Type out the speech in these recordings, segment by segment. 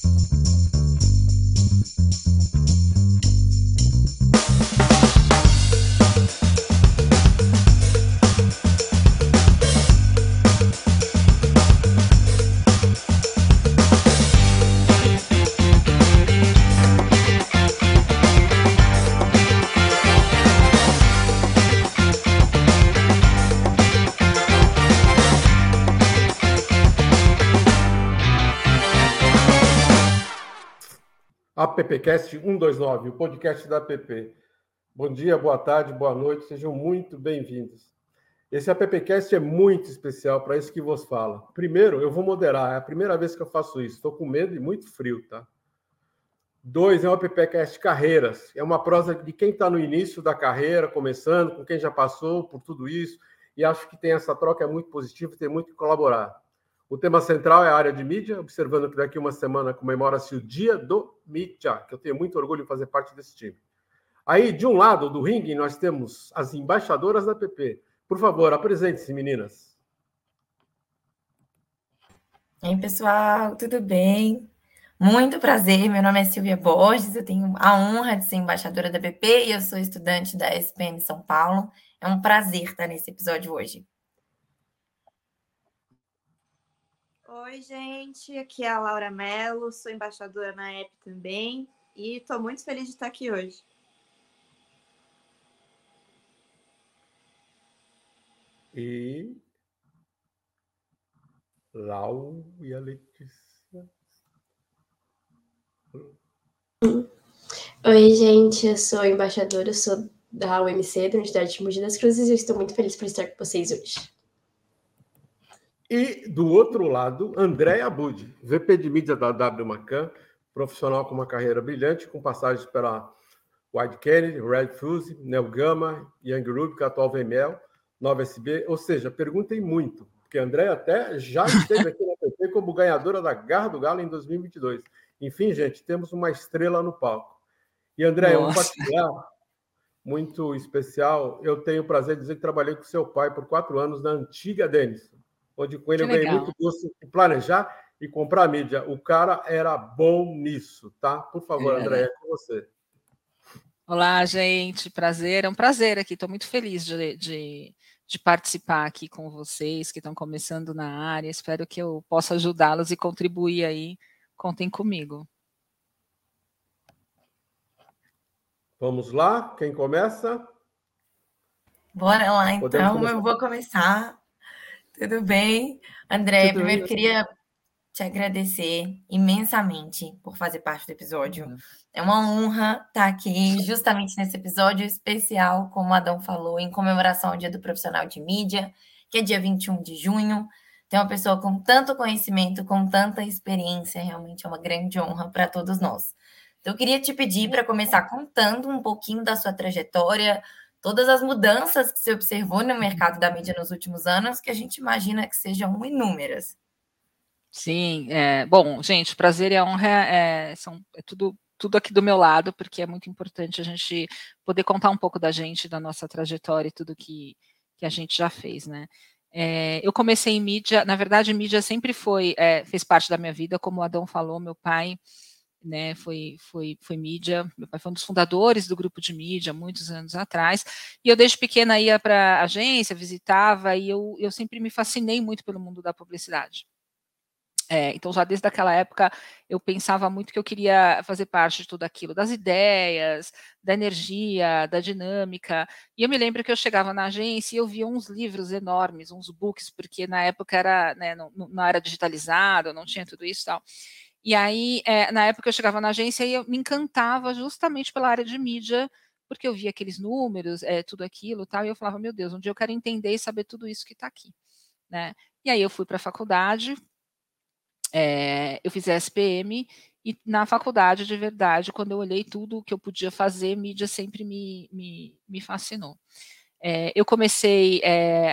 Thank you. AppCast 129, o podcast da App. Bom dia, boa tarde, boa noite, sejam muito bem-vindos. Esse AppCast é muito especial para isso que vos fala. Primeiro, eu vou moderar, é a primeira vez que eu faço isso, estou com medo e muito frio, tá? Dois, é um AppCast Carreiras, é uma prosa de quem está no início da carreira, começando, com quem já passou por tudo isso, e acho que tem essa troca, é muito positiva, tem muito que colaborar. O tema central é a área de mídia, observando que daqui uma semana comemora-se o Dia do Mídia, que eu tenho muito orgulho em fazer parte desse time. Aí, de um lado do ringue, nós temos as embaixadoras da PP. Por favor, apresente-se, meninas. Oi, pessoal, tudo bem? Muito prazer, meu nome é Silvia Borges, eu tenho a honra de ser embaixadora da BP e eu sou estudante da SPM São Paulo. É um prazer estar nesse episódio hoje. Oi, gente. Aqui é a Laura Mello, sou embaixadora na app também e estou muito feliz de estar aqui hoje. E Lau e a Letícia. Oi, gente. Eu sou embaixadora, sou da UMC, da Universidade de Mogi das Cruzes, e eu estou muito feliz por estar com vocês hoje. E do outro lado, André Abud, VP de mídia da W Macan, profissional com uma carreira brilhante, com passagens pela White Kennedy, Red Fuse, Neo Gama, Young Ruby, atual VML, Nova SB. Ou seja, perguntem muito, porque André até já esteve aqui na PT como ganhadora da Garra do Galo em 2022. Enfim, gente, temos uma estrela no palco. E André, Nossa. um particular muito especial. Eu tenho o prazer de dizer que trabalhei com seu pai por quatro anos na antiga Denis onde com ele que eu ganhei legal. muito gosto de planejar e comprar mídia. O cara era bom nisso, tá? Por favor, é. André, é com você. Olá, gente, prazer, é um prazer aqui, estou muito feliz de, de, de, participar aqui com vocês que estão começando na área, espero que eu possa ajudá-los e contribuir aí, contem comigo. Vamos lá, quem começa? Bora lá, então, eu vou começar tudo bem? André, Tudo primeiro bem. queria te agradecer imensamente por fazer parte do episódio. Uhum. É uma honra estar aqui justamente nesse episódio especial, como o Adão falou, em comemoração ao Dia do Profissional de Mídia, que é dia 21 de junho. Tem uma pessoa com tanto conhecimento, com tanta experiência, realmente é uma grande honra para todos nós. Então, eu queria te pedir para começar contando um pouquinho da sua trajetória, todas as mudanças que você observou no mercado da mídia nos últimos anos, que a gente imagina que sejam inúmeras. Sim, é, bom, gente, prazer e honra é, são, é tudo, tudo aqui do meu lado, porque é muito importante a gente poder contar um pouco da gente, da nossa trajetória e tudo que, que a gente já fez, né? É, eu comecei em mídia, na verdade, mídia sempre foi, é, fez parte da minha vida, como o Adão falou, meu pai né, foi, foi, foi mídia, meu pai foi um dos fundadores do grupo de mídia, muitos anos atrás, e eu desde pequena ia para agência, visitava, e eu, eu sempre me fascinei muito pelo mundo da publicidade. É, então, já desde aquela época, eu pensava muito que eu queria fazer parte de tudo aquilo, das ideias, da energia, da dinâmica. E eu me lembro que eu chegava na agência e eu via uns livros enormes, uns books, porque na época era, né, não, não era digitalizado, não tinha tudo isso e tal. E aí, é, na época eu chegava na agência e eu me encantava justamente pela área de mídia, porque eu via aqueles números, é, tudo aquilo tal, e eu falava, meu Deus, um dia eu quero entender e saber tudo isso que está aqui. Né? E aí eu fui para a faculdade, é, eu fiz a SPM, e na faculdade, de verdade, quando eu olhei tudo o que eu podia fazer, mídia sempre me, me, me fascinou. É, eu comecei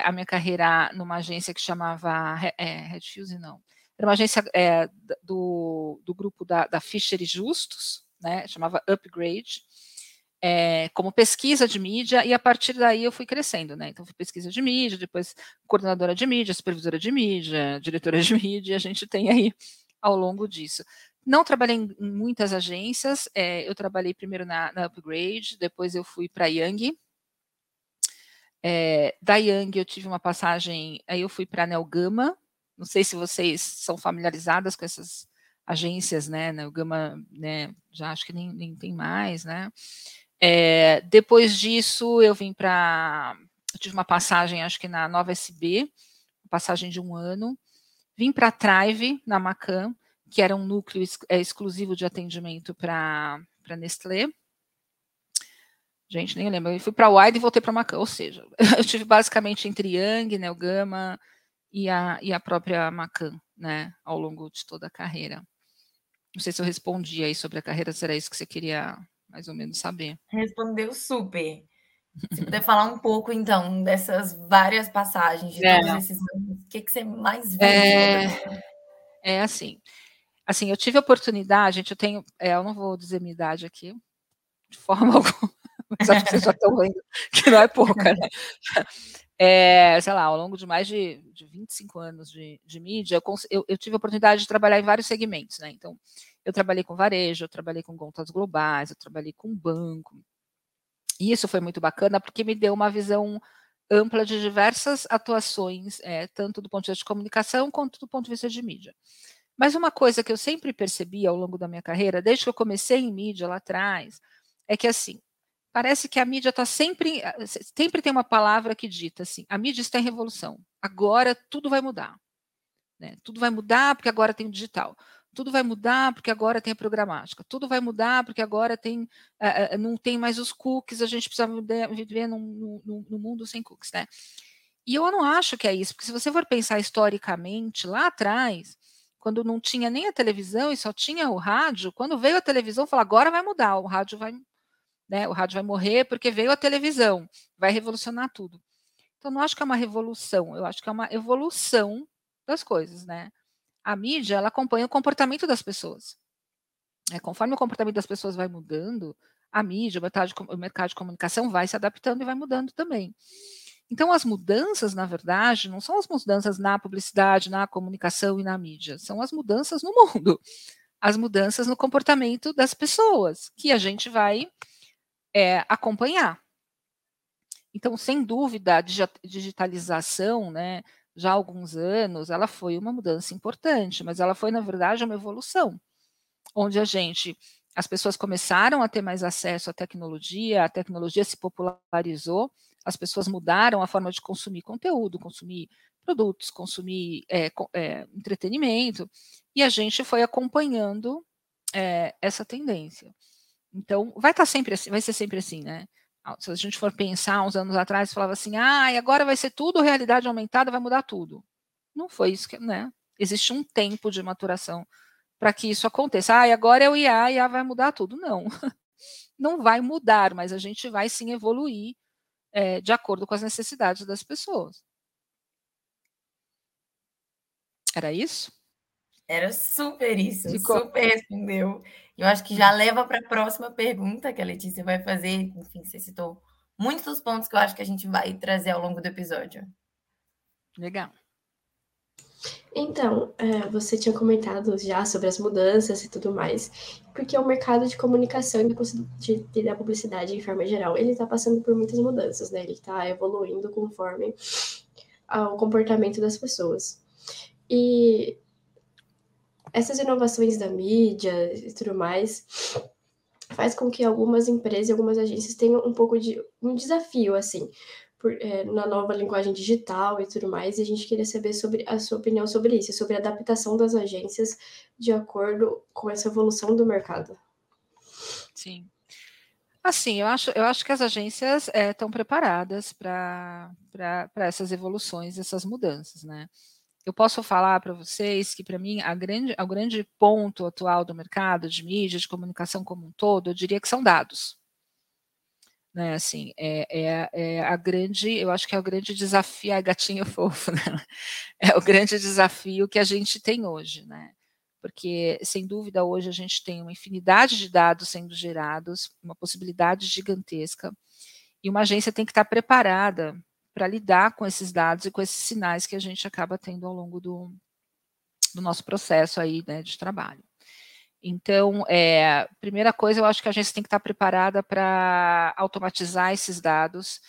a minha carreira numa agência que chamava é, Red Fuse, não, era uma agência é, do, do grupo da, da e Justus, né, chamava Upgrade, é, como pesquisa de mídia, e a partir daí eu fui crescendo, né? Então, fui pesquisa de mídia, depois coordenadora de mídia, supervisora de mídia, diretora de mídia, a gente tem aí ao longo disso. Não trabalhei em, em muitas agências, é, eu trabalhei primeiro na, na, Upgrade, depois eu fui para a Young. É, da Young eu tive uma passagem, aí eu fui para a Nelgama, não sei se vocês são familiarizadas com essas agências, né, Nelgama, né, já acho que nem, nem tem mais, né, é, depois disso eu vim para, tive uma passagem, acho que na Nova SB, passagem de um ano, vim para a Trive, na Macan, que era um núcleo ex é, exclusivo de atendimento para Nestlé. Gente, nem lembro. Eu fui para a Wide e voltei para a Macan. Ou seja, eu tive basicamente entre Yang, né, o Gama e a, e a própria Macan, né, ao longo de toda a carreira. Não sei se eu respondi aí sobre a carreira, será isso que você queria mais ou menos saber? Respondeu super. Se puder falar um pouco, então, dessas várias passagens, de é. todos esses anos, o que, que você mais vê? É, é assim, assim, eu tive a oportunidade, gente, eu tenho, é, eu não vou dizer minha idade aqui, de forma alguma, mas acho que vocês já estão vendo que não é pouca, né? É, sei lá, ao longo de mais de, de 25 anos de, de mídia, eu, eu, tive a oportunidade de trabalhar em vários segmentos, né? Então, eu trabalhei com varejo, eu trabalhei com contas globais, eu trabalhei com banco. E isso foi muito bacana porque me deu uma visão ampla de diversas atuações, é, tanto do ponto de vista de comunicação quanto do ponto de vista de mídia. Mas uma coisa que eu sempre percebi ao longo da minha carreira, desde que eu comecei em mídia lá atrás, é que assim, parece que a mídia está sempre, eh, sempre tem uma palavra que dita assim, a mídia está em revolução, agora tudo vai mudar. Né? Tudo vai mudar porque agora tem o digital. Tudo vai mudar porque agora tem a programática. Tudo vai mudar porque agora tem, uh, não tem mais os cookies. A gente precisa viver num, num, num mundo sem cookies, né? E eu não acho que é isso, porque se você for pensar historicamente, lá atrás, quando não tinha nem a televisão e só tinha o rádio, quando veio a televisão, falou agora vai mudar, o rádio vai, né, o rádio vai morrer porque veio a televisão, vai revolucionar tudo. Então não acho que é uma revolução, eu acho que é uma evolução das coisas, né? A mídia ela acompanha o comportamento das pessoas. É, conforme o comportamento das pessoas vai mudando, a mídia, o mercado, de, o mercado de comunicação vai se adaptando e vai mudando também. Então, as mudanças, na verdade, não são as mudanças na publicidade, na comunicação e na mídia, são as mudanças no mundo, as mudanças no comportamento das pessoas, que a gente vai é, acompanhar. Então, sem dúvida, a digitalização, né, já há alguns anos, ela foi uma mudança importante, mas ela foi, na verdade, uma evolução, onde a gente, as pessoas começaram a ter mais acesso à tecnologia, a tecnologia se popularizou, as pessoas mudaram a forma de consumir conteúdo, consumir produtos, consumir é, é, entretenimento, e a gente foi acompanhando é, essa tendência. Então, vai estar sempre assim, vai ser sempre assim, né? Se a gente for pensar uns anos atrás, falava assim, ah, e agora vai ser tudo realidade aumentada, vai mudar tudo. Não foi isso que, né? Existe um tempo de maturação para que isso aconteça. Ah, e agora é o IA, IA vai mudar tudo. Não, não vai mudar, mas a gente vai sim evoluir é, de acordo com as necessidades das pessoas. Era isso? Era super isso, Ficou. super respondeu. Eu acho que já leva para a próxima pergunta que a Letícia vai fazer. Enfim, você citou muitos dos pontos que eu acho que a gente vai trazer ao longo do episódio. Legal. Então, é, você tinha comentado já sobre as mudanças e tudo mais, porque o mercado de comunicação e da publicidade, em forma geral, ele está passando por muitas mudanças, né? Ele está evoluindo conforme o comportamento das pessoas. E essas inovações da mídia e tudo mais faz com que algumas empresas e algumas agências tenham um pouco de um desafio, assim, por, é, na nova linguagem digital e tudo mais, e a gente queria saber sobre a sua opinião sobre isso, sobre a adaptação das agências de acordo com essa evolução do mercado. Sim. Assim, eu acho, eu acho que as agências estão é, preparadas para essas evoluções, essas mudanças, né? Eu posso falar para vocês que, para mim, a grande, o grande ponto atual do mercado de mídia, de comunicação como um todo, eu diria que são dados. Né, assim, é, é, é a grande, eu acho que é o grande desafio, é gatinho fofo, né? É o grande desafio que a gente tem hoje, né? Porque, sem dúvida, hoje a gente tem uma infinidade de dados sendo gerados, uma possibilidade gigantesca, e uma agência tem que estar preparada para lidar com esses dados e com esses sinais que a gente acaba tendo ao longo do, do nosso processo aí, né, de trabalho. Então, é, primeira coisa, eu acho que a gente tem que estar preparada para automatizar esses dados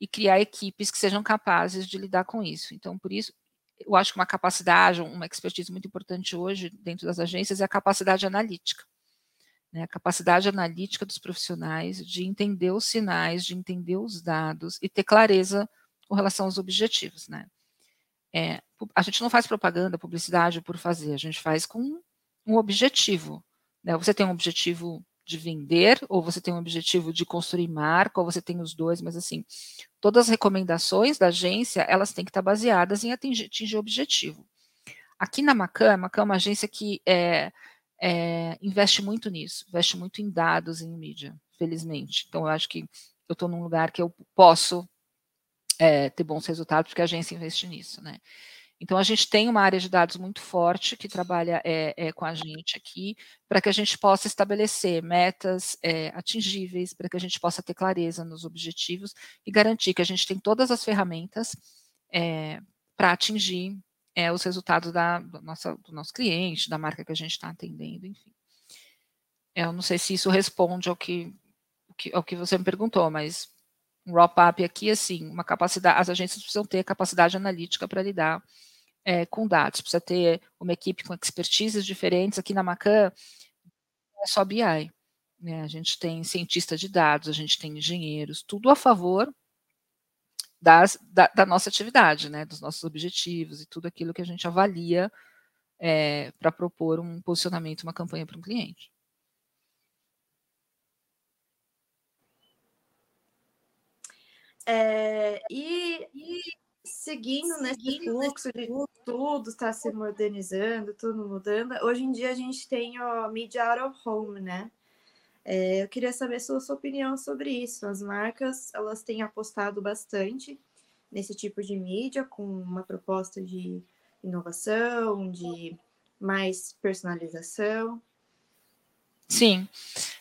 e criar equipes que sejam capazes de lidar com isso. Então, por isso, eu acho que uma capacidade, uma expertise muito importante hoje dentro das agências é a capacidade analítica. Né? A capacidade analítica dos profissionais de entender os sinais, de entender os dados e ter clareza com relação aos objetivos. Né? É, a gente não faz propaganda, publicidade por fazer, a gente faz com um objetivo. Né? Você tem um objetivo de vender, ou você tem um objetivo de construir marca, ou você tem os dois, mas assim, todas as recomendações da agência, elas têm que estar baseadas em atingir, atingir objetivo. Aqui na Macan, a Macan é uma agência que é, é, investe muito nisso, investe muito em dados, em mídia, felizmente. Então, eu acho que eu estou num lugar que eu posso é, ter bons resultados, porque a agência investe nisso, né? Então, a gente tem uma área de dados muito forte que trabalha é, é, com a gente aqui, para que a gente possa estabelecer metas é, atingíveis, para que a gente possa ter clareza nos objetivos e garantir que a gente tem todas as ferramentas para atingir os resultados da, do, nossa, do nosso cliente, da marca que a gente está atendendo, enfim. Eu não sei se isso responde ao que, ao que você me perguntou, mas um wrap-up aqui, assim, uma capacidade, as agências precisam ter capacidade analítica para lidar é, com dados, precisa ter uma equipe com expertises diferentes. Aqui na Macan, é só BI. Né? A gente tem cientista de dados, a gente tem engenheiros, tudo a favor das, da, da, nossa atividade, né? dos nossos objetivos e tudo aquilo que a gente avalia é, para propor um posicionamento, uma campanha para um cliente. É, e, e, seguindo, seguindo nesse fluxo de tudo está se modernizando, tudo mudando, hoje em dia a gente tem o Media Out of Home, né? É, eu queria saber sua, sua opinião sobre isso. As marcas elas têm apostado bastante nesse tipo de mídia, com uma proposta de inovação, de mais personalização. Sim,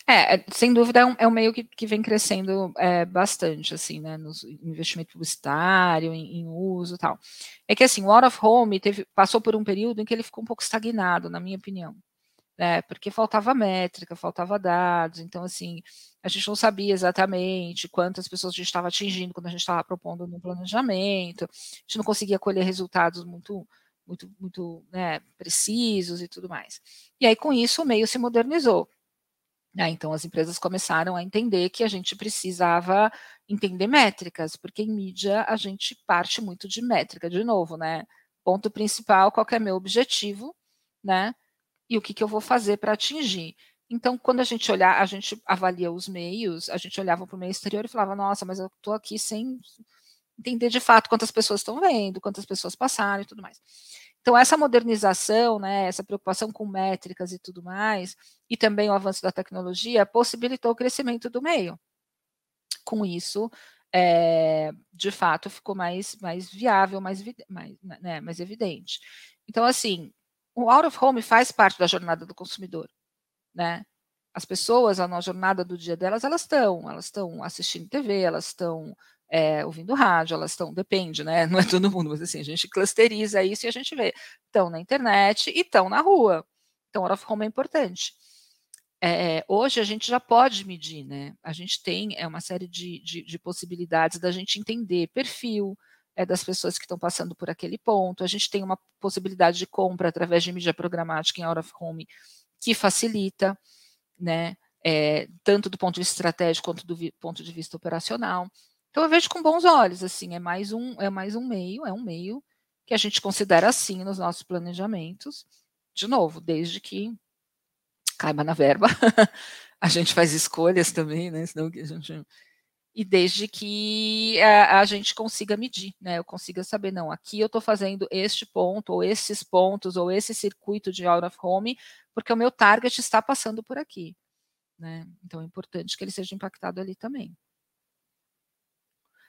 é, é, sem dúvida é um, é um meio que, que vem crescendo é, bastante, assim, né, no investimento publicitário, em, em, uso e tal. É que, assim, o out of home teve, passou por um período em que ele ficou um pouco estagnado, na minha opinião, né, porque faltava métrica, faltava dados, então, assim, a gente não sabia exatamente quantas pessoas a gente estava atingindo quando a gente estava propondo um planejamento, a gente não conseguia colher resultados muito muito, muito né, precisos e tudo mais. E aí, com isso, o meio se modernizou. Né? Então, as empresas começaram a entender que a gente precisava entender métricas, porque em mídia a gente parte muito de métrica, de novo, né? Ponto principal, qual é meu objetivo, né? E o que, que eu vou fazer para atingir. Então, quando a gente olhar, a gente avalia os meios, a gente olhava para o meio exterior e falava, nossa, mas eu estou aqui sem entender de fato quantas pessoas estão vendo, quantas pessoas passaram e tudo mais. Então, essa modernização, né, essa preocupação com métricas e tudo mais, e também o avanço da tecnologia, possibilitou o crescimento do meio. Com isso, é, de fato, ficou mais, mais viável, mais, mais, né, mais evidente. Então, assim, o out of home faz parte da jornada do consumidor, né? As pessoas, na jornada do dia delas, elas estão, elas estão assistindo TV, elas estão é, ouvindo rádio, elas estão, depende, né? Não é todo mundo, mas assim, a gente clusteriza isso e a gente vê. Estão na internet e estão na rua. Então, hora of home é importante. É, hoje a gente já pode medir, né? A gente tem é, uma série de, de, de possibilidades da gente entender perfil é, das pessoas que estão passando por aquele ponto. A gente tem uma possibilidade de compra através de mídia programática em out of home que facilita, né? É, tanto do ponto de vista estratégico quanto do ponto de vista operacional. Então eu vejo com bons olhos, assim, é mais um, é mais um meio, é um meio que a gente considera assim nos nossos planejamentos. De novo, desde que caiba na verba, a gente faz escolhas também, né? Senão a gente e desde que a, a, gente consiga medir, né? Eu consiga saber, não, aqui eu estou fazendo este ponto, ou esses pontos, ou esse circuito de out of home, porque o meu target está passando por aqui. Né? Então é importante que ele seja impactado ali também.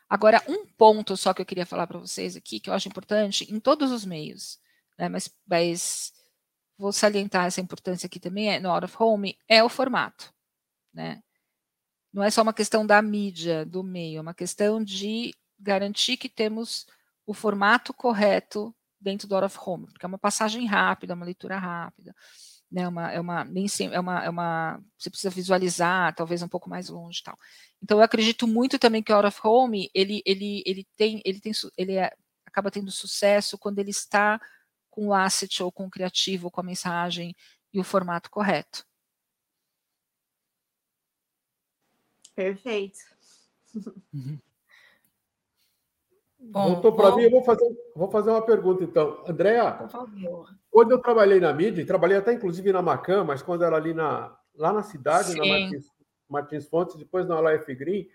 Agora, um ponto só que eu queria falar para vocês aqui, que eu acho importante, em todos os meios, né, mas, mas vou salientar essa importância aqui também, é, no out of home, é o formato. Né? Não é só uma questão da mídia, do meio, é uma questão de garantir que temos o formato correto dentro do out of home, porque é uma passagem rápida, uma leitura rápida. né? Uma, é uma nem é uma, é uma você precisa visualizar, talvez um pouco mais longe, tal. Então eu acredito muito também que o out of home ele ele ele tem ele tem ele é, acaba tendo sucesso quando ele está com o asset ou com o criativo, com a mensagem e o formato correto. Perfeito. Uhum. Bom, Voltou para mim, eu vou fazer, vou fazer uma pergunta então. Andréa, por favor. Quando eu trabalhei na mídia, trabalhei até inclusive na Macan, mas quando era ali na, lá na cidade, Sim. na Martins, Martins Fontes, depois na Life Green,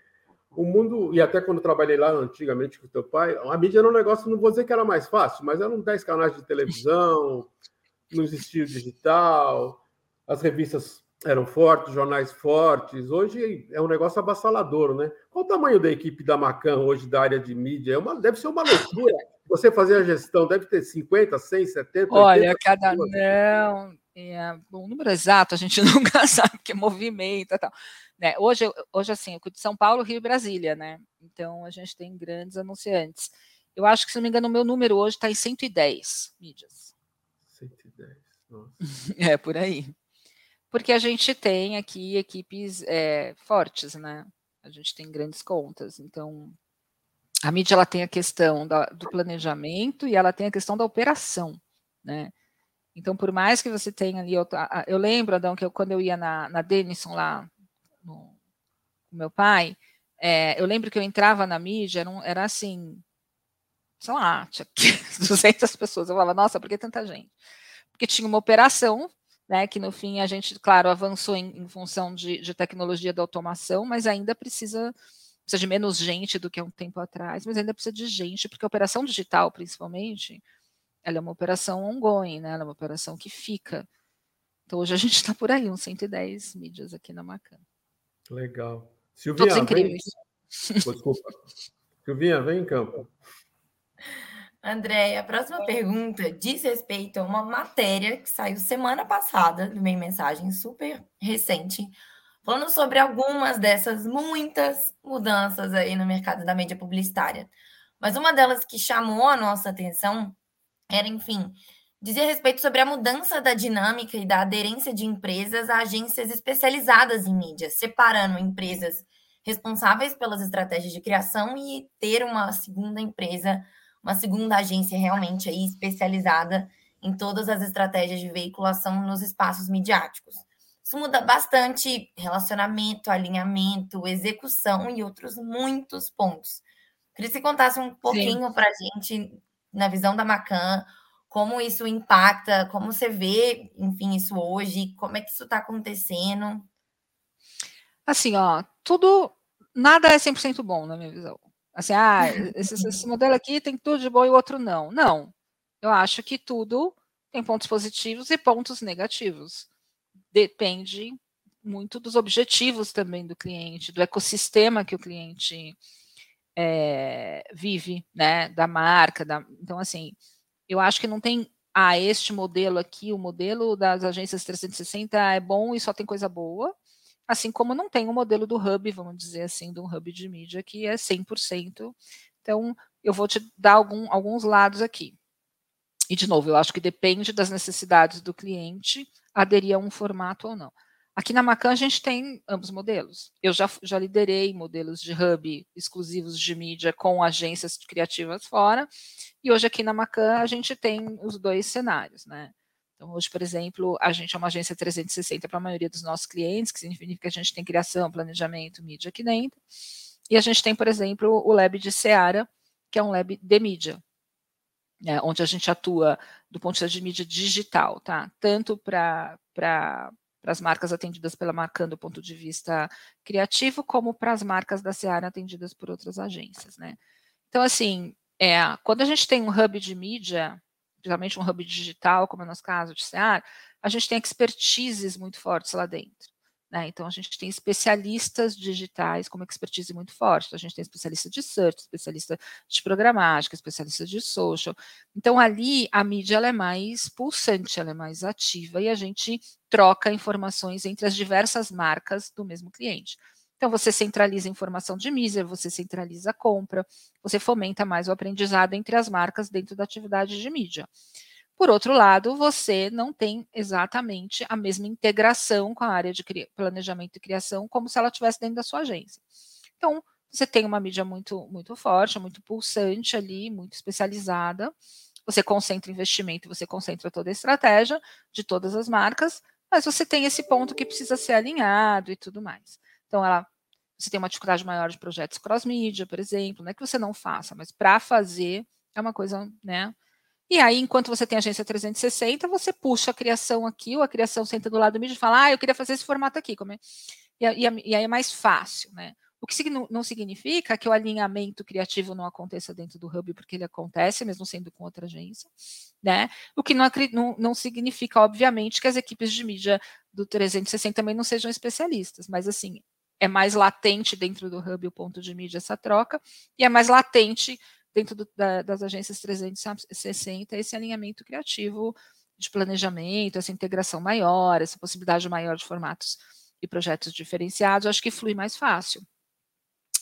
o mundo, e até quando trabalhei lá antigamente com o teu pai, a mídia era um negócio, não vou dizer que era mais fácil, mas eram 10 canais de televisão, não existia digital, as revistas eram fortes, jornais fortes. Hoje é um negócio avassalador, né? Qual o tamanho da equipe da Macan hoje da área de mídia? É uma, deve ser uma loucura. Você fazer a gestão deve ter 50, 100, 70, Olha, cada não, é, o número exato a gente nunca sabe, porque movimenta e tal. Né? Hoje, hoje, assim, eu de São Paulo, Rio e Brasília, né? Então, a gente tem grandes anunciantes. Eu acho que, se não me engano, o meu número hoje está em 110 mídias. 110, nossa. É, por aí. Porque a gente tem aqui equipes é, fortes, né? A gente tem grandes contas. Então, a mídia ela tem a questão da, do planejamento e ela tem a questão da operação, né? Então, por mais que você tenha ali, eu, eu lembro, Adão, que eu, quando eu ia na, na Denison lá no, com meu pai, é, eu lembro que eu entrava na mídia, era, um, era assim, sei lá, tinha 200 pessoas. Eu falava, nossa, por que tanta gente? Porque tinha uma operação, né, que no fim a gente, claro, avançou em, em função de, de, tecnologia da automação, mas ainda precisa, precisa de menos gente do que há um tempo atrás, mas ainda precisa de gente, porque a operação digital, principalmente, ela é uma operação ongoing, né, ela é uma operação que fica. Então hoje a gente está por aí, uns 110 mídias aqui na Macan. Legal. Silvinha, Todos incríveis. Vem... Desculpa. Silvinha, vem em campo. André, a próxima pergunta diz respeito a uma matéria que saiu semana passada, meio mensagem super recente, falando sobre algumas dessas muitas mudanças aí no mercado da mídia publicitária. Mas uma delas que chamou a nossa atenção era, enfim, dizia respeito sobre a mudança da dinâmica e da aderência de empresas a agências especializadas em mídia, separando empresas responsáveis pelas estratégias de criação e ter uma segunda empresa, uma segunda agência realmente aí especializada em todas as estratégias de veiculação nos espaços midiáticos. Isso muda bastante relacionamento, alinhamento, execução e outros muitos pontos. Queria que você contasse um pouquinho para a gente, na visão da Macan, como isso impacta, como você vê, enfim, isso hoje, como é que isso está acontecendo? Assim, ó, tudo, nada é 100% bom na minha visão. Assim, ah, esse, esse modelo aqui tem tudo de bom e o outro não. Não, eu acho que tudo tem pontos positivos e pontos negativos. Depende muito dos objetivos também do cliente, do ecossistema que o cliente é, vive, né, da marca. Da, então, assim, eu acho que não tem, ah, este modelo aqui, o modelo das agências 360 é bom e só tem coisa boa, assim como não tem o modelo do hub, vamos dizer assim, do hub de mídia, que é 100%. Então, eu vou te dar algum, alguns lados aqui. E, de novo, eu acho que depende das necessidades do cliente aderir a um formato ou não. Aqui na Macan a gente tem ambos modelos. Eu já, já liderei modelos de hub exclusivos de mídia com agências criativas fora, e hoje aqui na Macan a gente tem os dois cenários, né? Então, hoje, por exemplo, a gente é uma agência 360 para a maioria dos nossos clientes, que significa que a gente tem criação, planejamento, mídia aqui dentro. E a gente tem, por exemplo, o Lab de Seara, que é um lab de mídia, né, onde a gente atua do ponto de vista de mídia digital, tá? Tanto para para as marcas atendidas pela Marcan do ponto de vista criativo, como para as marcas da Seara atendidas por outras agências, né? Então, assim, é, quando a gente tem um hub de mídia, principalmente um hub digital, como é o nosso caso de Seara, a gente tem expertises muito fortes lá dentro. Né? Então, a gente tem especialistas digitais com expertise muito forte. Então, a gente tem especialista de search, especialista de programática, especialista de social. Então, ali, a mídia é mais pulsante, ela é mais ativa e a gente troca informações entre as diversas marcas do mesmo cliente. Então, você centraliza a informação de mídia, você centraliza a compra, você fomenta mais o aprendizado entre as marcas dentro da atividade de mídia. Por outro lado, você não tem exatamente a mesma integração com a área de planejamento e criação como se ela estivesse dentro da sua agência. Então, você tem uma mídia muito, muito forte, muito pulsante ali, muito especializada. Você concentra investimento, você concentra toda a estratégia de todas as marcas, mas você tem esse ponto que precisa ser alinhado e tudo mais. Então, ela, você tem uma dificuldade maior de projetos cross-mídia, por exemplo, não é que você não faça, mas para fazer é uma coisa, né? E aí, enquanto você tem a agência 360, você puxa a criação aqui, ou a criação senta do lado do mídia e fala, ah, eu queria fazer esse formato aqui. Como é? e, e, e, aí é mais fácil, né? O que não significa que o alinhamento criativo não aconteça dentro do Hub, porque ele acontece, mesmo sendo com outra agência, né? O que não, não, não significa, obviamente, que as equipes de mídia do 360 também não sejam especialistas, mas assim, é mais latente dentro do Hub o ponto de mídia essa troca, e é mais latente dentro do, da, das agências 360 esse alinhamento criativo de planejamento, essa integração maior, essa possibilidade maior de formatos e projetos diferenciados, eu acho que flui mais fácil.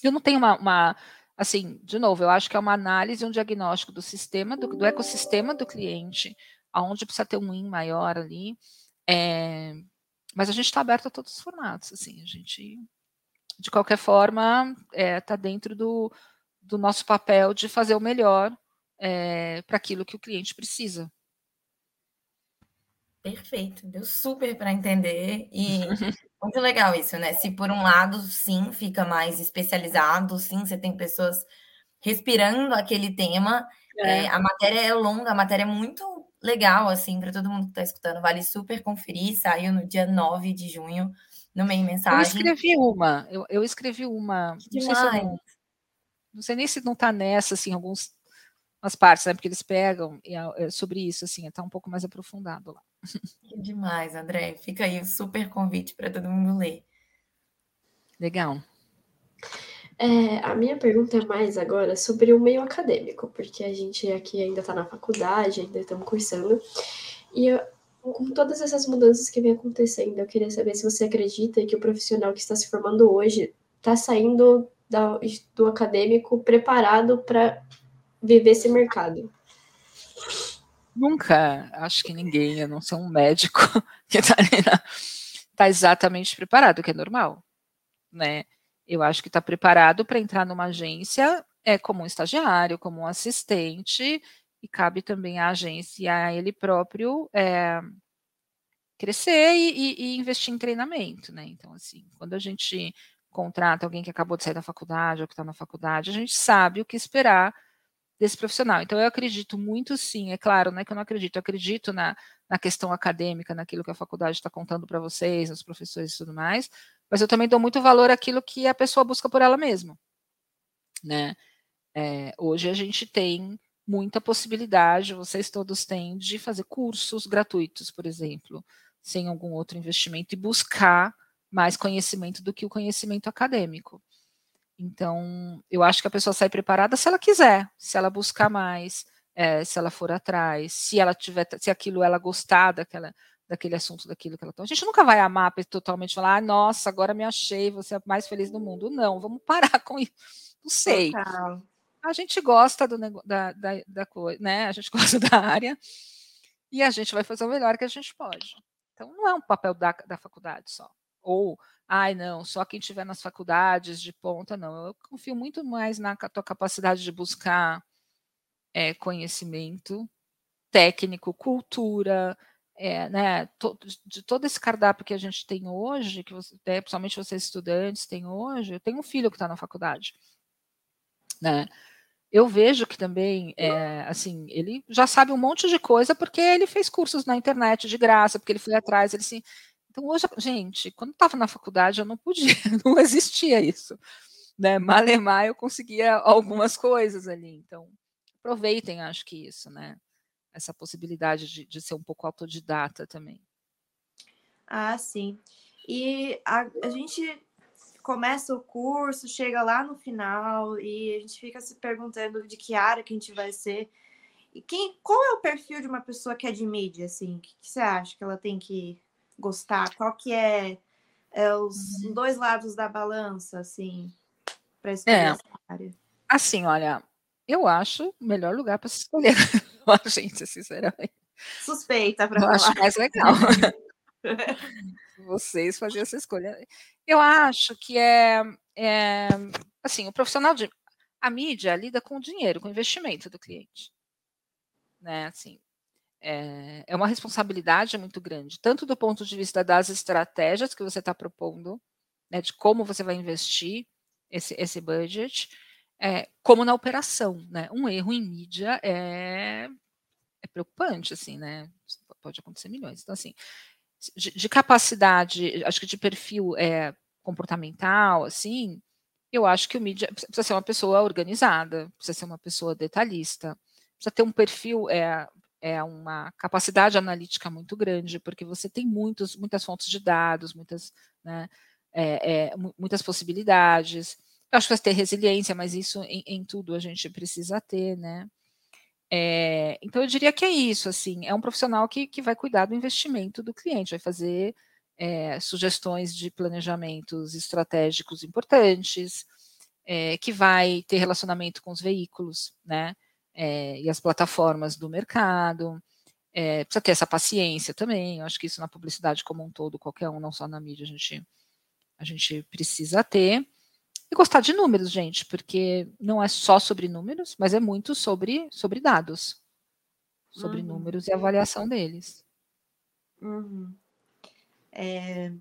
Eu não tenho uma, uma assim, de novo, eu acho que é uma análise, um diagnóstico do sistema, do, do ecossistema do cliente, aonde precisa ter um win maior ali, é, mas a gente está aberto a todos os formatos, assim, a gente, de qualquer forma, está é, tá dentro do, do nosso papel de fazer o melhor é, para aquilo que o cliente precisa. Perfeito, deu super para entender e muito legal isso, né? Se por um lado, sim, fica mais especializado, sim, você tem pessoas respirando aquele tema, é. É, a matéria é longa, a matéria é muito legal, assim, para todo mundo que está escutando, vale super conferir, saiu no dia 9 de junho, no meio mensagem. Eu escrevi uma, eu, eu escrevi uma, não sei se eu não, não sei nem se não está nessa, assim, alguns umas partes, né? Porque eles pegam e é, é sobre isso, assim, está um pouco mais aprofundado lá. Que demais, André. Fica aí o super convite para todo mundo ler. Legal. É, a minha pergunta é mais agora sobre o meio acadêmico, porque a gente aqui ainda está na faculdade, ainda estamos cursando, e eu, com todas essas mudanças que vem acontecendo, eu queria saber se você acredita que o profissional que está se formando hoje está saindo da, do acadêmico preparado para viver esse mercado? Nunca, acho que ninguém, a não ser um médico que está tá exatamente preparado, que é normal, né? Eu acho que está preparado para entrar numa agência é como um estagiário, como um assistente, e cabe também à agência, a ele próprio, é, crescer e, e, e, investir em treinamento, né? Então, assim, quando a gente contrata alguém que acabou de sair da faculdade ou que está na faculdade, a gente sabe o que esperar desse profissional. Então, eu acredito muito sim, é claro, não é que eu não acredito, eu acredito na, na questão acadêmica, naquilo que a faculdade está contando para vocês, os professores e tudo mais, mas eu também dou muito valor àquilo que a pessoa busca por ela mesma. Né? É, hoje a gente tem muita possibilidade, vocês todos têm, de fazer cursos gratuitos, por exemplo, sem algum outro investimento, e buscar mais conhecimento do que o conhecimento acadêmico. Então, eu acho que a pessoa sai preparada se ela quiser, se ela buscar mais, é, se ela for atrás, se ela tiver, se aquilo ela gostar daquela, daquele assunto, daquilo que ela está. A gente nunca vai amar totalmente falar, ah, nossa, agora me achei, você é a mais feliz do mundo. Não, vamos parar com isso. Não sei. Total. A gente gosta do da, da, da coisa, né? A gente gosta da área e a gente vai fazer o melhor que a gente pode. Então, não é um papel da, da faculdade só ou ai não, só quem tiver nas faculdades de ponta, não. Eu confio muito mais na tua capacidade de buscar é, conhecimento técnico, cultura, é, né, to, de todo esse cardápio que a gente tem hoje, que você, é, principalmente vocês estudantes têm hoje, eu tenho um filho que está na faculdade, né? Eu vejo que também, é, assim, ele já sabe um monte de coisa porque ele fez cursos na internet de graça, porque ele foi atrás, ele então, hoje, gente, quando estava na faculdade, eu não podia, não existia isso. Né? Malemar, eu conseguia algumas coisas ali. Então, aproveitem, acho que isso, né? Essa possibilidade de, de ser um pouco autodidata também. Ah, sim. E a, a gente começa o curso, chega lá no final e a gente fica se perguntando de que área que a gente vai ser. E quem, qual é o perfil de uma pessoa que é de mídia, assim? O que, que você acha que ela tem que gostar? Qual que é, é os uhum. dois lados da balança, assim, para escolher é, essa área? Assim, olha, eu acho o melhor lugar para se escolher a agência, sinceramente. suspeita para falar. acho mais legal. Vocês faziam essa escolha. Eu acho que é, é assim, o profissional de a mídia lida com o dinheiro, com o investimento do cliente, né? Assim, é, é uma responsabilidade muito grande, tanto do ponto de vista das estratégias que você está propondo, né, de como você vai investir esse, esse budget, é, como na operação, né? Um erro em mídia é, é preocupante, assim, né? Pode acontecer milhões. Então, assim, de, de capacidade, acho que de perfil é, comportamental, assim, eu acho que o mídia precisa ser uma pessoa organizada, precisa ser uma pessoa detalhista, precisa ter um perfil é, é uma capacidade analítica muito grande, porque você tem muitos, muitas fontes de dados, muitas, né, é, é, muitas possibilidades. Eu acho que você ter resiliência, mas isso em, em tudo a gente precisa ter, né? É, então eu diria que é isso, assim, é um profissional que, que vai cuidar do investimento do cliente, vai fazer é, sugestões de planejamentos estratégicos importantes, é, que vai ter relacionamento com os veículos, né? e as plataformas do mercado. Precisa ter essa paciência também. Eu acho que isso na publicidade como um todo, qualquer um, não só na mídia, a gente, a gente precisa ter. E gostar de números, gente, porque não é só sobre números, mas é muito sobre, sobre dados. Sobre uhum. números e avaliação deles. Uhum. É,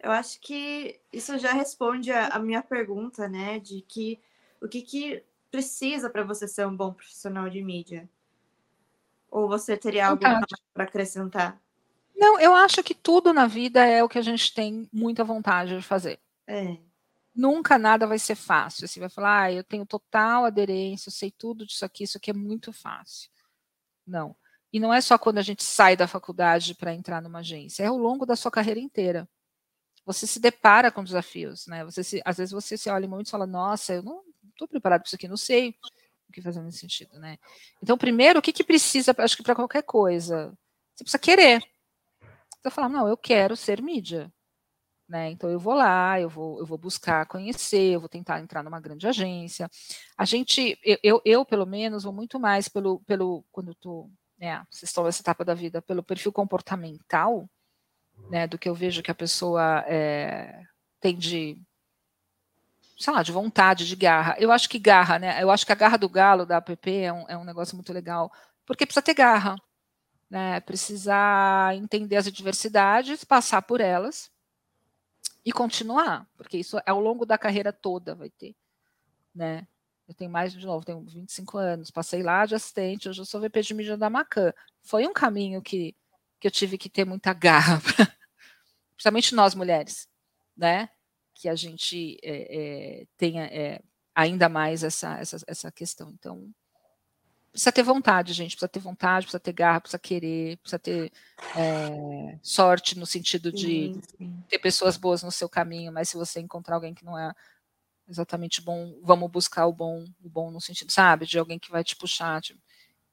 eu acho que isso já responde a, a, minha pergunta, né? De que o que, que precisa para você ser um bom profissional de mídia? Ou você teria algo para acrescentar? Não, eu acho que tudo na vida é o que a gente tem muita vontade de fazer. É. Nunca nada vai ser fácil. Você vai falar, ah, eu tenho total aderência, eu sei tudo disso aqui, isso aqui é muito fácil. Não. E não é só quando a gente sai da faculdade para entrar numa agência, é ao longo da sua carreira inteira. Você se depara com desafios, né? Você se, às vezes você se olha muito e fala, nossa, eu não estou preparado para isso aqui, não sei o que fazer nesse sentido, né? Então, primeiro, o que, que precisa, acho que para qualquer coisa? Você precisa querer. Você falar, não, eu quero ser mídia. Né? Então eu vou lá, eu vou, eu vou buscar conhecer, eu vou tentar entrar numa grande agência. A gente, eu, eu, eu pelo menos, vou muito mais pelo, pelo quando tô, né, vocês estão nessa etapa da vida, pelo perfil comportamental, né, do que eu vejo que a pessoa é, tem de sei lá, de vontade, de garra. Eu acho que garra, né? Eu acho que a garra do galo da app é um, é um negócio muito legal, porque precisa ter garra, né? Precisar entender as adversidades, passar por elas e continuar, porque isso é ao longo da carreira toda vai ter, né? Eu tenho mais, de novo, tenho 25 anos, passei lá de assistente, hoje eu sou VP de mídia da Macan. Foi um caminho que, que eu tive que ter muita garra, principalmente nós mulheres, né? que a gente é, é, tenha é, ainda mais essa, essa, essa questão. Então, precisa ter vontade, gente, precisa ter vontade, precisa ter garra, precisa querer, precisa ter é, sorte no sentido de sim, sim. ter pessoas boas no seu caminho, mas se você encontrar alguém que não é exatamente bom, vamos buscar o bom, o bom no sentido, sabe, de alguém que vai te puxar, tipo,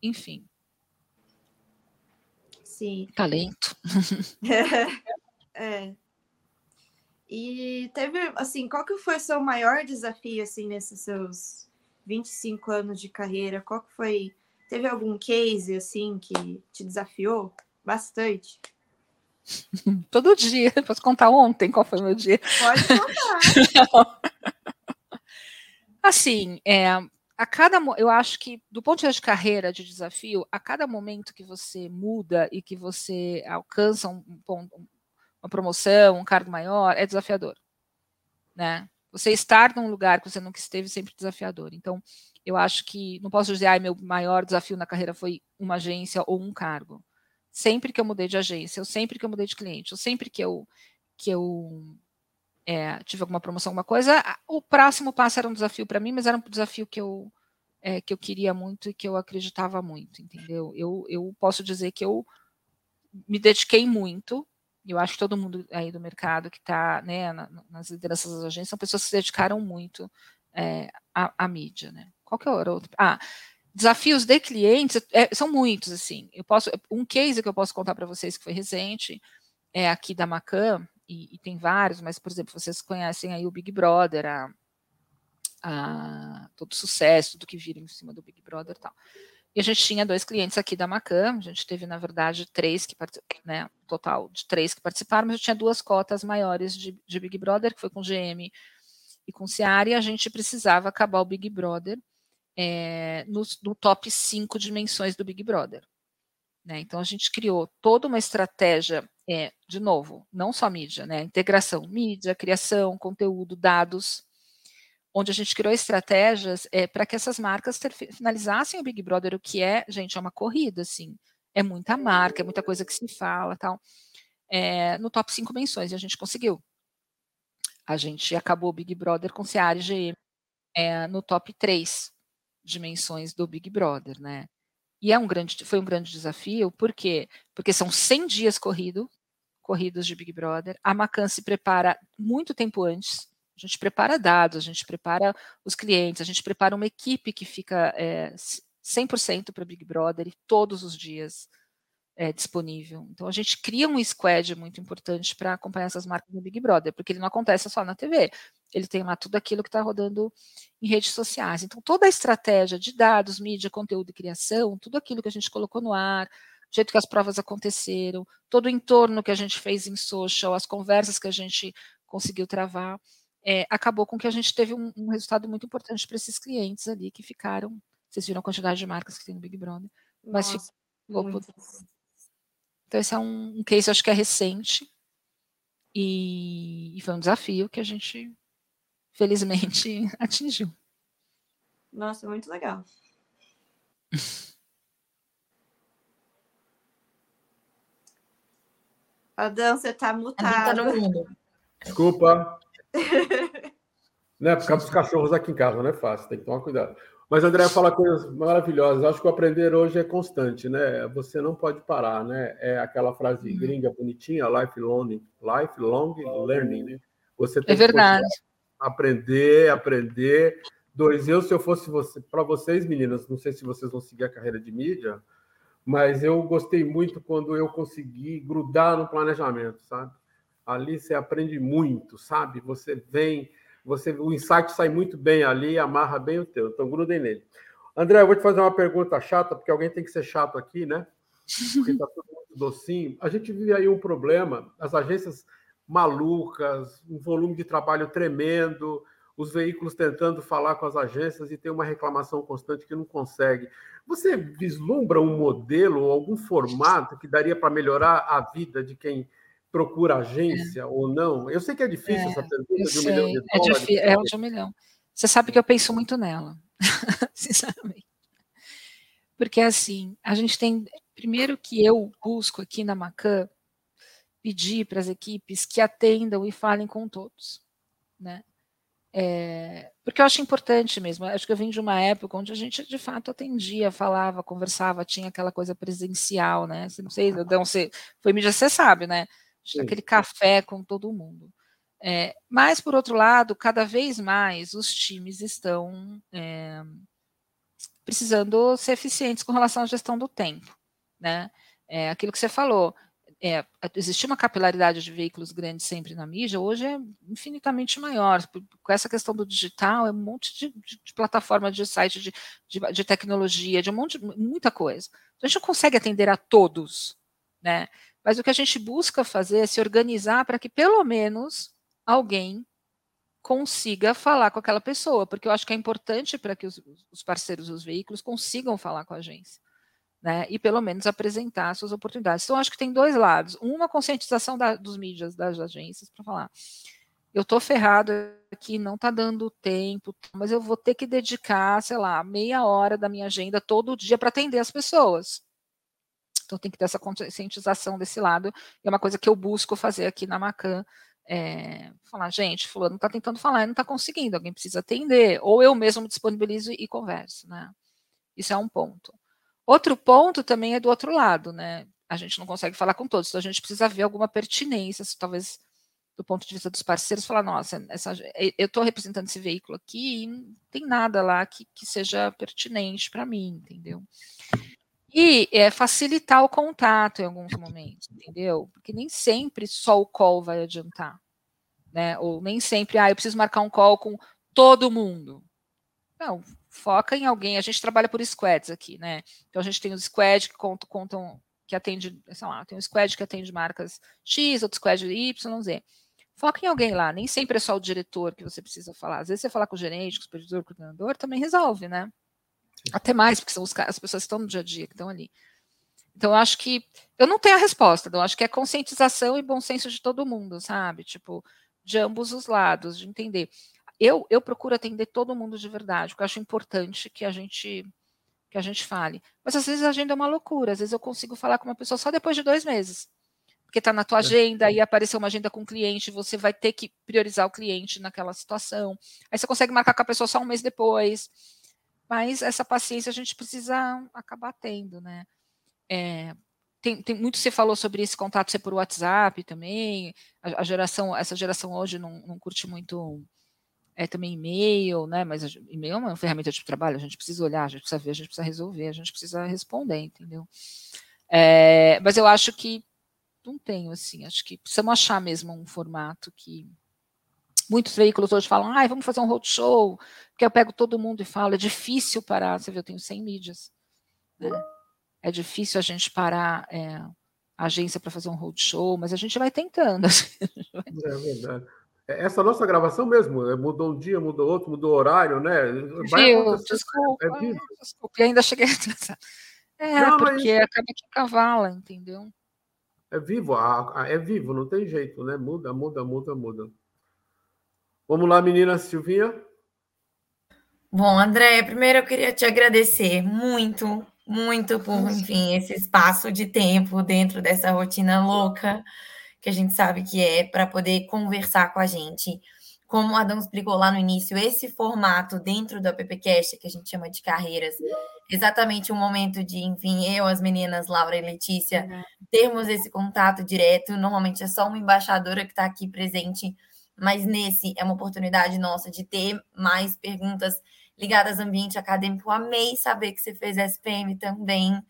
enfim. Sim. Talento. é. E teve, assim, qual que foi o seu maior desafio, assim, nesses seus 25 anos de carreira? Qual que foi... Teve algum case, assim, que te desafiou bastante? Todo dia. Posso contar ontem qual foi o meu dia? Pode contar. assim, é, a cada... Eu acho que, do ponto de vista de carreira, de desafio, a cada momento que você muda e que você alcança um ponto, uma promoção, um cargo maior, é desafiador. Né? Você estar num lugar que você nunca esteve sempre desafiador. Então, eu acho que não posso dizer, ah, meu maior desafio na carreira foi uma agência ou um cargo. Sempre que eu mudei de agência, ou sempre que eu mudei de cliente, ou sempre que eu que eu é, tive alguma promoção, alguma coisa, o próximo passo era um desafio para mim, mas era um desafio que eu é, que eu queria muito e que eu acreditava muito, entendeu? Eu, eu posso dizer que eu me dediquei muito eu acho que todo mundo aí do mercado que está né, nas lideranças das agências são pessoas que se dedicaram muito é, à, à, mídia, né? Qual que é o outro? Ah, desafios de clientes é, são muitos, assim. Eu posso, um case que eu posso contar para vocês que foi recente é aqui da Macan, e, e, tem vários, mas, por exemplo, vocês conhecem aí o Big Brother, a, a, todo o sucesso, do que vira em cima do Big Brother e tal. E a gente tinha dois clientes aqui da Macam, a gente teve, na verdade, três que participaram, né, total de três que participaram, mas eu tinha duas cotas maiores de, de Big Brother, que foi com GM e com Seara, e a gente precisava acabar o Big Brother é, no, no, top 5 dimensões do Big Brother. Né? Então, a gente criou toda uma estratégia, é, de novo, não só mídia, né? integração, mídia, criação, conteúdo, dados, onde a gente criou estratégias é, para que essas marcas ter, finalizassem o Big Brother, o que é, gente, é uma corrida, assim, é muita marca, é muita coisa que se fala, tal, é, no top 5 menções, e a gente conseguiu. A gente acabou o Big Brother com Seara e GM é, no top 3 dimensões do Big Brother, né? E é um grande, foi um grande desafio, por quê? Porque são 100 dias corrido, corridos de Big Brother, a Macan se prepara muito tempo antes, a gente prepara dados, a gente prepara os clientes, a gente prepara uma equipe que fica é, 100% para Big Brother e todos os dias é, disponível. Então a gente cria um squad muito importante para acompanhar essas marcas no Big Brother, porque ele não acontece só na TV, ele tem lá tudo aquilo que está rodando em redes sociais. Então toda a estratégia de dados, mídia, conteúdo e criação, tudo aquilo que a gente colocou no ar, o jeito que as provas aconteceram, todo o entorno que a gente fez em social, as conversas que a gente conseguiu travar, é, acabou com que a gente teve um, um resultado muito importante para esses clientes ali que ficaram. Vocês viram a quantidade de marcas que tem no Big Brother. Mas Nossa, ficou. Então, esse é um, um case, acho que é recente. E, e foi um desafio que a gente, felizmente, atingiu. Nossa, muito legal. Adão, você tá mutado. Tá Desculpa. né? Por causa dos cachorros aqui em casa não é fácil, tem que tomar cuidado. Mas André fala coisas maravilhosas. Acho que o aprender hoje é constante, né? Você não pode parar, né? É aquela frase uhum. gringa bonitinha, lifelong, lifelong learning, né? Você tem é verdade. Que aprender, aprender. Dois, eu se eu fosse você, para vocês meninas, não sei se vocês vão seguir a carreira de mídia, mas eu gostei muito quando eu consegui grudar no planejamento, sabe? Ali você aprende muito, sabe? Você vem, você o insight sai muito bem ali, amarra bem o teu. Então grudem nele. André, eu vou te fazer uma pergunta chata, porque alguém tem que ser chato aqui, né? Porque está tudo muito docinho. A gente vive aí um problema, as agências malucas, um volume de trabalho tremendo, os veículos tentando falar com as agências e tem uma reclamação constante que não consegue. Você vislumbra um modelo, algum formato que daria para melhorar a vida de quem procura agência é. ou não? Eu sei que é difícil é, essa pergunta de um sei. milhão de é dólares. É, difícil, é de um milhão. Você sabe que eu penso muito nela, sinceramente. Porque, assim, a gente tem. Primeiro que eu busco aqui na Macan pedir para as equipes que atendam e falem com todos, né? É, porque eu acho importante mesmo. Acho que eu vim de uma época onde a gente de fato atendia, falava, conversava, tinha aquela coisa presencial, né? Você não sei, não sei, foi mídia, você sabe, né? Sim. aquele café com todo mundo. É, mas, por outro lado, cada vez mais os times estão é, precisando ser eficientes com relação à gestão do tempo. Né? É, aquilo que você falou, é, existia uma capilaridade de veículos grandes sempre na mídia, hoje é infinitamente maior. Com essa questão do digital, é um monte de, de, de plataforma de site, de, de, de, tecnologia, de um monte muita coisa. Então, a gente não consegue atender a todos. Né? Mas o que a gente busca fazer é se organizar para que pelo menos alguém consiga falar com aquela pessoa, porque eu acho que é importante para que os, os parceiros dos veículos consigam falar com a agência. Né, e pelo menos apresentar suas oportunidades. Então, acho que tem dois lados. Uma conscientização da, dos mídias, das agências, para falar: eu estou ferrado aqui, não está dando tempo, mas eu vou ter que dedicar, sei lá, meia hora da minha agenda todo dia para atender as pessoas. Então tem que ter essa conscientização desse lado. E é uma coisa que eu busco fazer aqui na Macan. É, falar, gente, fulano está tentando falar e não está conseguindo, alguém precisa atender, ou eu mesmo disponibilizo e converso, né? Isso é um ponto. Outro ponto também é do outro lado, né? A gente não consegue falar com todos, então a gente precisa ver alguma pertinência, talvez do ponto de vista dos parceiros, falar, nossa, essa, eu estou representando esse veículo aqui e não tem nada lá que, que seja pertinente para mim, entendeu? E é, facilitar o contato em alguns momentos, entendeu? Porque nem sempre só o call vai adiantar. Né? Ou nem sempre, ah, eu preciso marcar um call com todo mundo. Não, foca em alguém. A gente trabalha por squads aqui, né? Então a gente tem os squads que contam, contam que atende, sei lá, tem um squad que atende marcas X, outro squad Y, Z. Foca em alguém lá, nem sempre é só o diretor que você precisa falar. Às vezes você falar com o gerente, com o supervisor, com o coordenador, também resolve, né? Até mais, porque são os, as pessoas que estão no dia a dia, que estão ali. Então, eu acho que. Eu não tenho a resposta, eu acho que é conscientização e bom senso de todo mundo, sabe? Tipo, de ambos os lados, de entender. Eu, eu procuro atender todo mundo de verdade, porque eu acho importante que a gente que a gente fale. Mas às vezes a agenda é uma loucura, às vezes eu consigo falar com uma pessoa só depois de dois meses. Porque está na tua é. agenda e apareceu uma agenda com o cliente, você vai ter que priorizar o cliente naquela situação. Aí você consegue marcar com a pessoa só um mês depois. Mas essa paciência a gente precisa acabar tendo, né? É, tem, tem, muito você falou sobre esse contato ser por WhatsApp também. A, a geração, essa geração hoje não, não curte muito é também e-mail, né? Mas e-mail é uma ferramenta de trabalho, a gente precisa olhar, a gente precisa ver, a gente precisa resolver, a gente precisa responder, entendeu? É, mas eu acho que não tenho, assim, acho que precisamos achar mesmo um formato que muitos veículos hoje falam, ah, vamos fazer um roadshow, porque eu pego todo mundo e falo, é difícil parar, você vê, eu tenho 100 mídias, né? É difícil a gente parar é, a agência para fazer um roadshow, mas a gente vai tentando. É verdade. É, essa nossa gravação mesmo, é, mudou um dia, mudou outro, mudou o horário, né? Gil, desculpa, é desculpa, ainda cheguei a É, não, porque mas... acaba que cavala, entendeu? É vivo, é vivo, não tem jeito, né? Muda, muda, muda, muda. Vamos lá, menina Silvinha. Bom, André, primeiro eu queria te agradecer muito, muito por, enfim, esse espaço de tempo dentro dessa rotina louca que a gente sabe que é para poder conversar com a gente. Como o Adão explicou lá no início, esse formato dentro do AppCast, que a gente chama de carreiras, exatamente o momento de, enfim, eu, as meninas, Laura e Letícia, termos esse contato direto. Normalmente é só uma embaixadora que está aqui presente, mas nesse é uma oportunidade nossa de ter mais perguntas ligadas ao ambiente acadêmico. Eu amei saber que você fez SPM também.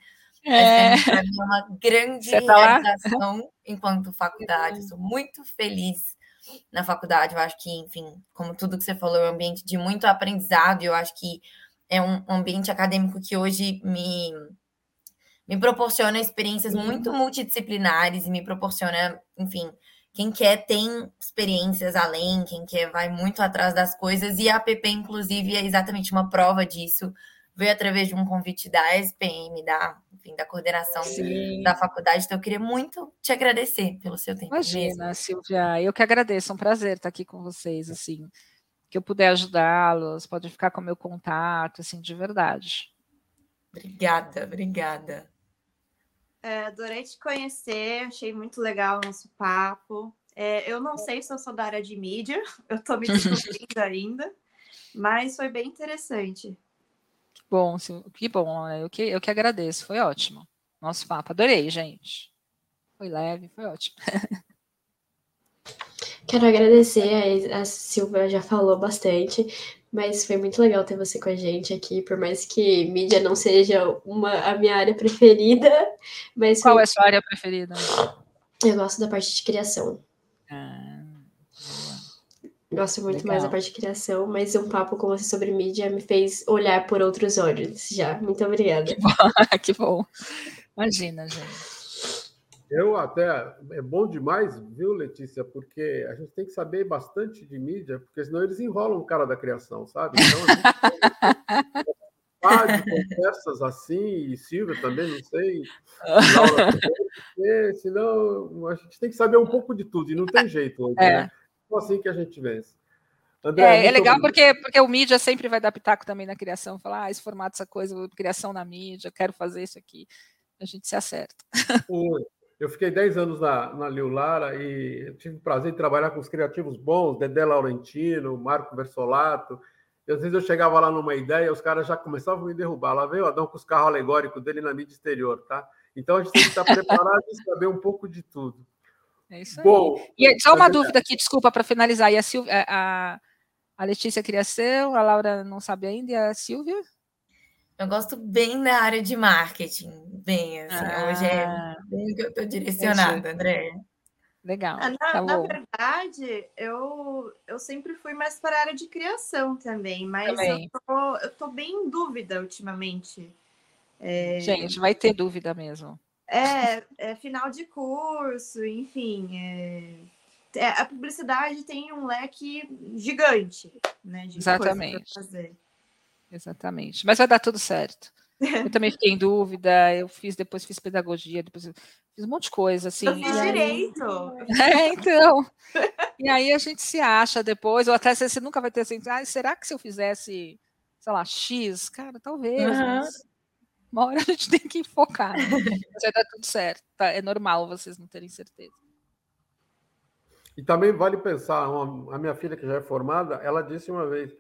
É, é uma grande tá realização enquanto faculdade. Sou muito feliz na faculdade. Eu acho que, enfim, como tudo que você falou, é um ambiente de muito aprendizado. Eu acho que é um ambiente acadêmico que hoje me, me proporciona experiências muito multidisciplinares e me proporciona, enfim, quem quer tem experiências além, quem quer vai muito atrás das coisas, e a app, inclusive, é exatamente uma prova disso veio através de um convite da SPM, da, enfim, da coordenação Sim. da faculdade. Então, eu queria muito te agradecer pelo seu tempo. Imagina, mesmo. Silvia, eu que agradeço, é um prazer estar aqui com vocês, assim, que eu puder ajudá-los, pode ficar com o meu contato, assim, de verdade. Obrigada, obrigada. É, adorei te conhecer, achei muito legal o nosso papo. É, eu não sei se eu sou da área de mídia, eu estou me descobrindo ainda, mas foi bem interessante bom, que bom, né? Eu que, eu que agradeço, foi ótimo. Nosso papo, adorei, gente. Foi leve, foi ótimo. Quero agradecer, a, a Silvia já falou bastante, mas foi muito legal ter você com a gente aqui, por mais que mídia não seja uma, a minha área preferida. Mas Qual foi... é a sua área preferida? Eu gosto da parte de criação. Ah. Gosto muito Legal. mais da parte de criação, mas um papo com você sobre mídia me fez olhar por outros olhos já. Muito obrigada. Que bom, que bom. Imagina, gente. Eu até é bom demais, viu, Letícia? Porque a gente tem que saber bastante de mídia, porque senão eles enrolam o cara da criação, sabe? Então a gente tem de conversas assim, e Silvia também, não sei. Laura porque senão a gente tem que saber um pouco de tudo, e não tem jeito hoje, é. né? assim que a gente vence. André, é, é legal porque, porque o mídia sempre vai dar pitaco também na criação, falar, ah, esse formato, essa coisa, criação na mídia, quero fazer isso aqui. A gente se acerta. Eu fiquei 10 anos na, na Liu Lara e tive o prazer de trabalhar com os criativos bons, Dedé Laurentino, Marco Versolato. E às vezes eu chegava lá numa ideia, os caras já começavam a me derrubar. Lá veio o Adão com os carros alegóricos dele na mídia exterior, tá? Então a gente tem que estar preparado e saber um pouco de tudo. É isso Bom, aí. E só uma dúvida aqui, desculpa, para finalizar. E a, Silvia, a, a Letícia queria ser, a Laura não sabe ainda, e a Silvia? Eu gosto bem da área de marketing, bem, assim, ah, hoje é bem que eu estou direcionada, André. Legal. Na, tá na verdade, eu, eu sempre fui mais para a área de criação também, mas também. Eu, tô, eu tô bem em dúvida ultimamente. É... Gente, vai ter dúvida mesmo. É, é final de curso, enfim. É... É, a publicidade tem um leque gigante, né? Exatamente. Exatamente. Mas vai dar tudo certo. Eu também fiquei em dúvida, eu fiz, depois fiz pedagogia, depois fiz um monte de coisa, assim. Eu fiz direito. É, então. E aí a gente se acha depois, ou até você nunca vai ter assim, ah, será que se eu fizesse, sei lá, X? Cara, talvez, uhum. mas uma hora a gente tem que focar. Né? Mas vai dar tudo certo. Tá? É normal vocês não terem certeza. E também vale pensar, uma, a minha filha que já é formada, ela disse uma vez,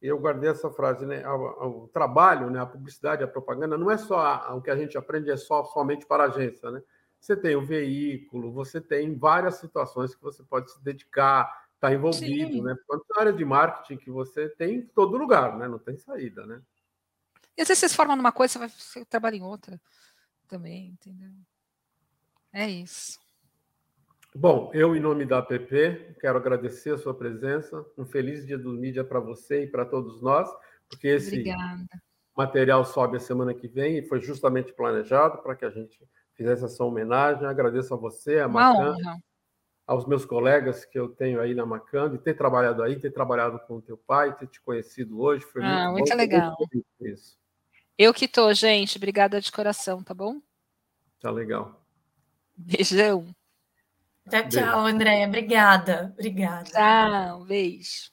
eu guardei essa frase, né? O, trabalho, né? A publicidade, a propaganda, não é só a, o que a gente aprende é só somente para a agência, né? Você tem o veículo, você tem várias situações que você pode se dedicar, estar tá envolvido, Sim. né? Quanto na área de marketing que você tem em todo lugar, né? Não tem saída, né? E às vezes você se forma numa coisa, você vai você trabalha em outra também, entendeu? É isso. Bom, eu, em nome da APP, quero agradecer a sua presença. Um feliz dia do mídia para você e para todos nós, porque esse Obrigada. material sobe a semana que vem e foi justamente planejado para que a gente fizesse essa homenagem. Agradeço a você, a Macan, aos meus colegas que eu tenho aí na Macan, de ter trabalhado aí, ter trabalhado com o teu pai, ter te conhecido hoje. Foi ah, muito, muito legal. Isso. Eu que tô, gente. Obrigada de coração, tá bom? Tá legal. Beijão. Tchau, tchau, Andréia. Obrigada. Obrigada. Tchau, beijo.